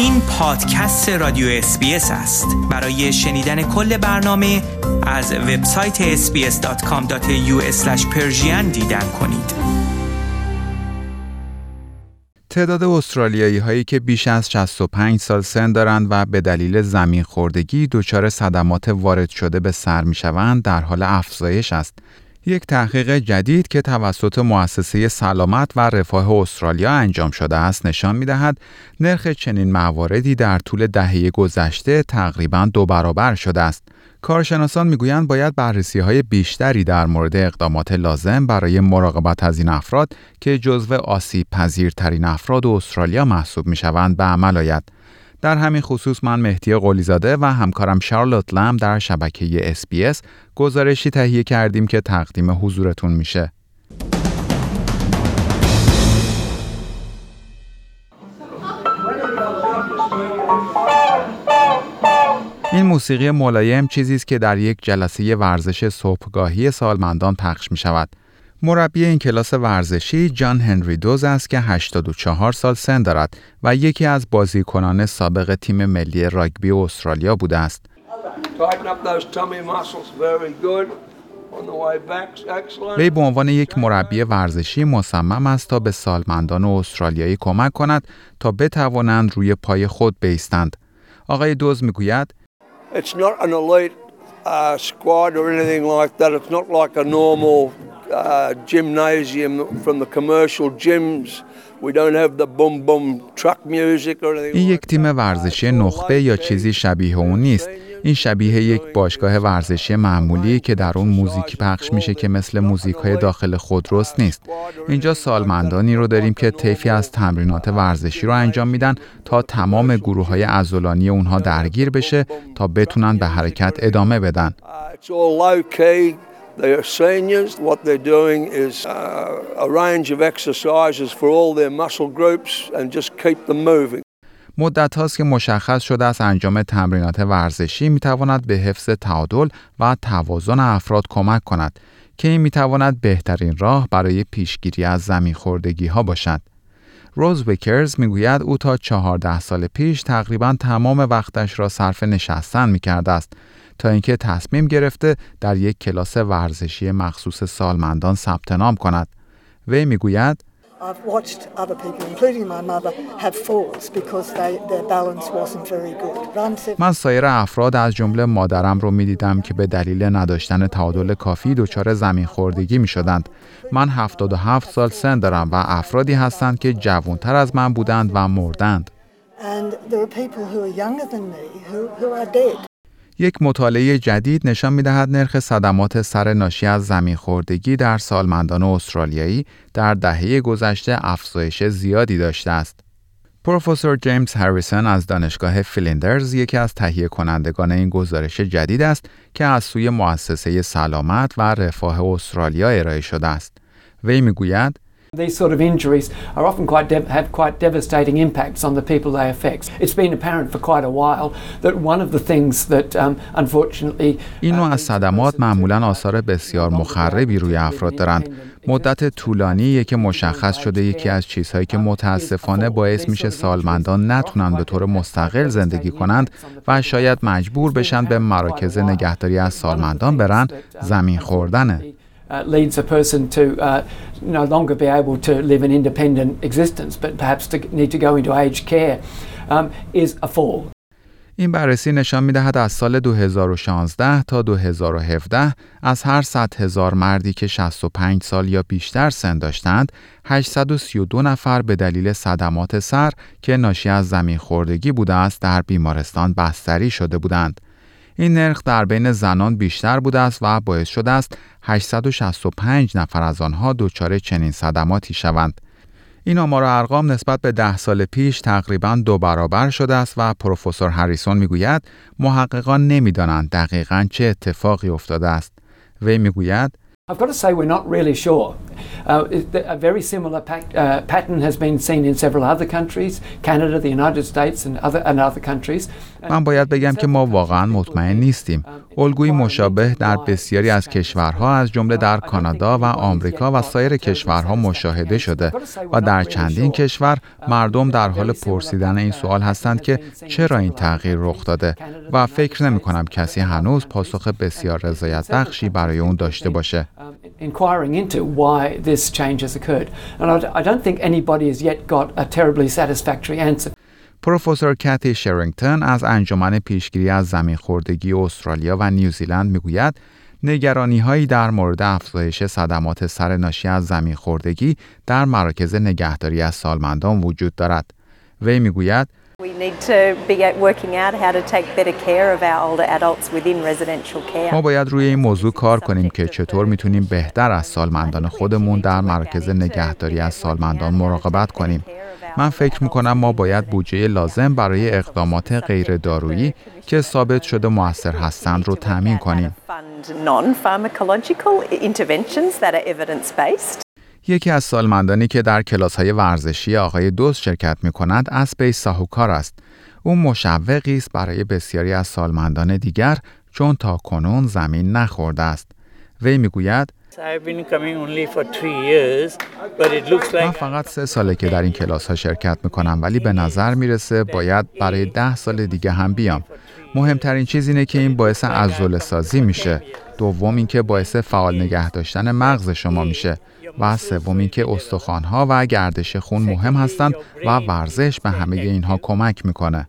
این پادکست رادیو اسپیس است برای شنیدن کل برنامه از وبسایت sbs.com.au دیدن کنید تعداد استرالیایی هایی که بیش از 65 سال سن دارند و به دلیل زمین خوردگی دچار صدمات وارد شده به سر می شوند در حال افزایش است. یک تحقیق جدید که توسط مؤسسه سلامت و رفاه استرالیا انجام شده است نشان می دهد نرخ چنین مواردی در طول دهه گذشته تقریبا دو برابر شده است. کارشناسان می‌گویند باید بررسی های بیشتری در مورد اقدامات لازم برای مراقبت از این افراد که جزو آسیب پذیرترین افراد استرالیا محسوب می شوند به عمل آید. در همین خصوص من مهدی قلیزاده و همکارم شارلوت لم در شبکه SBS گزارشی تهیه کردیم که تقدیم حضورتون میشه. این موسیقی ملایم چیزی است که در یک جلسه ورزش صبحگاهی سالمندان پخش می شود. مربی این کلاس ورزشی جان هنری دوز است که 84 سال سن دارد و یکی از بازیکنان سابق تیم ملی راگبی استرالیا بوده است. وی به عنوان یک مربی ورزشی مصمم است تا به سالمندان استرالیایی کمک کند تا بتوانند روی پای خود بیستند. آقای دوز می‌گوید It's not an elite uh, squad or anything like that. It's not like a normal uh, gymnasium from the commercial gyms. We don't have the boom boom truck music or anything. این یک تیم ورزشی نخبه یا چیزی شبیه اون نیست. این شبیه یک باشگاه ورزشی معمولی که در اون موزیکی پخش میشه که مثل موزیک های داخل خودروست نیست. اینجا سالمندانی رو داریم که طیفی از تمرینات ورزشی رو انجام میدن تا تمام گروه های ازولانی اونها درگیر بشه تا بتونن به حرکت ادامه بدن. They are seniors. What they're doing is uh, a range of exercises for all their muscle groups and just keep them moving. مدت هاست که مشخص شده است انجام تمرینات ورزشی می تواند به حفظ تعادل و توازن افراد کمک کند که این می تواند بهترین راه برای پیشگیری از زمین خوردگی ها باشد. روز ویکرز می‌گوید او تا چهارده سال پیش تقریبا تمام وقتش را صرف نشستن می کرده است تا اینکه تصمیم گرفته در یک کلاس ورزشی مخصوص سالمندان ثبت نام کند. وی می‌گوید I've watched other people, including my mother, have falls because they, their balance wasn't very good. من سایر افراد از جمله مادرم رو می‌دیدم که به دلیل نداشتن تعادل کافی دچار زمین خوردگی می شدند. من 77 سال سن دارم و افرادی هستند که جوانتر از من بودند و مردند. And there are people who are younger than me who, who are dead. یک مطالعه جدید نشان می دهد نرخ صدمات سر ناشی از زمین خوردگی در سالمندان استرالیایی در دهه گذشته افزایش زیادی داشته است. پروفسور جیمز هریسون از دانشگاه فیلندرز یکی از تهیه کنندگان این گزارش جدید است که از سوی مؤسسه سلامت و رفاه استرالیا ارائه شده است. وی می‌گوید These sort of injuries are often quite have quite devastating impacts on the people they affect. It's been apparent for quite a while that one of the things that um, unfortunately این نوع از صدمات معمولا آثار بسیار مخربی روی افراد دارند. مدت طولانی که مشخص شده یکی از چیزهایی که متاسفانه باعث میشه سالمندان نتونن به طور مستقل زندگی کنند و شاید مجبور بشن به مراکز نگهداری از سالمندان برن زمین خوردنه. Uh, leads a person to uh, no longer be able to live an independent existence, but perhaps to need to go into aged care, um, is a fall. این بررسی نشان می دهد از سال 2016 تا 2017 از هر 100 هزار مردی که 65 سال یا بیشتر سن داشتند 832 نفر به دلیل صدمات سر که ناشی از زمین خوردگی بوده است در بیمارستان بستری شده بودند. این نرخ در بین زنان بیشتر بوده است و باعث شده است 865 نفر از آنها دچار چنین صدماتی شوند. این آمار ارقام نسبت به ده سال پیش تقریبا دو برابر شده است و پروفسور هریسون می‌گوید محققان نمی‌دانند دقیقا چه اتفاقی افتاده است. وی می‌گوید I've got to say we're not really sure. Uh, a very similar uh, pattern has been seen in several other countries, Canada, the United States and other, and other countries. من باید بگم که ما واقعا مطمئن نیستیم. الگوی مشابه در بسیاری از کشورها از جمله در کانادا و آمریکا و سایر کشورها مشاهده شده و در چندین کشور مردم در حال پرسیدن این سوال هستند که چرا این تغییر رخ داده و فکر نمی کنم کسی هنوز پاسخ بسیار رضایت بخشی برای اون داشته باشه. occurred. And I don't think anybody has yet got a terribly satisfactory answer. پروفسور کتی شرینگتون از انجمن پیشگیری از زمین خوردگی استرالیا و نیوزیلند می‌گوید نگرانی هایی در مورد افزایش صدمات سر ناشی از زمین خوردگی در مراکز نگهداری از سالمندان وجود دارد. وی می‌گوید ما باید روی این موضوع کار کنیم که چطور می‌تونیم بهتر از سالمندان خودمون در مراکز نگهداری از سالمندان مراقبت کنیم. من فکر می‌کنم ما باید بودجه لازم برای اقدامات غیر دارویی که ثابت شده موثر هستند رو تأمین کنیم. یکی از سالمندانی که در کلاس های ورزشی آقای دوست شرکت می کند اسبی ساهوکار است. او مشوقی است برای بسیاری از سالمندان دیگر چون تا کنون زمین نخورده است. وی می‌گوید من فقط سه ساله که در این کلاس ها شرکت می‌کنم ولی به نظر می‌رسه باید برای ده سال دیگه هم بیام. مهمترین چیز اینه که این باعث عضل سازی میشه. دوم اینکه باعث فعال نگه داشتن مغز شما میشه. و سوم اینکه استخوانها و گردش خون مهم هستند و ورزش به همه اینها کمک می‌کنه.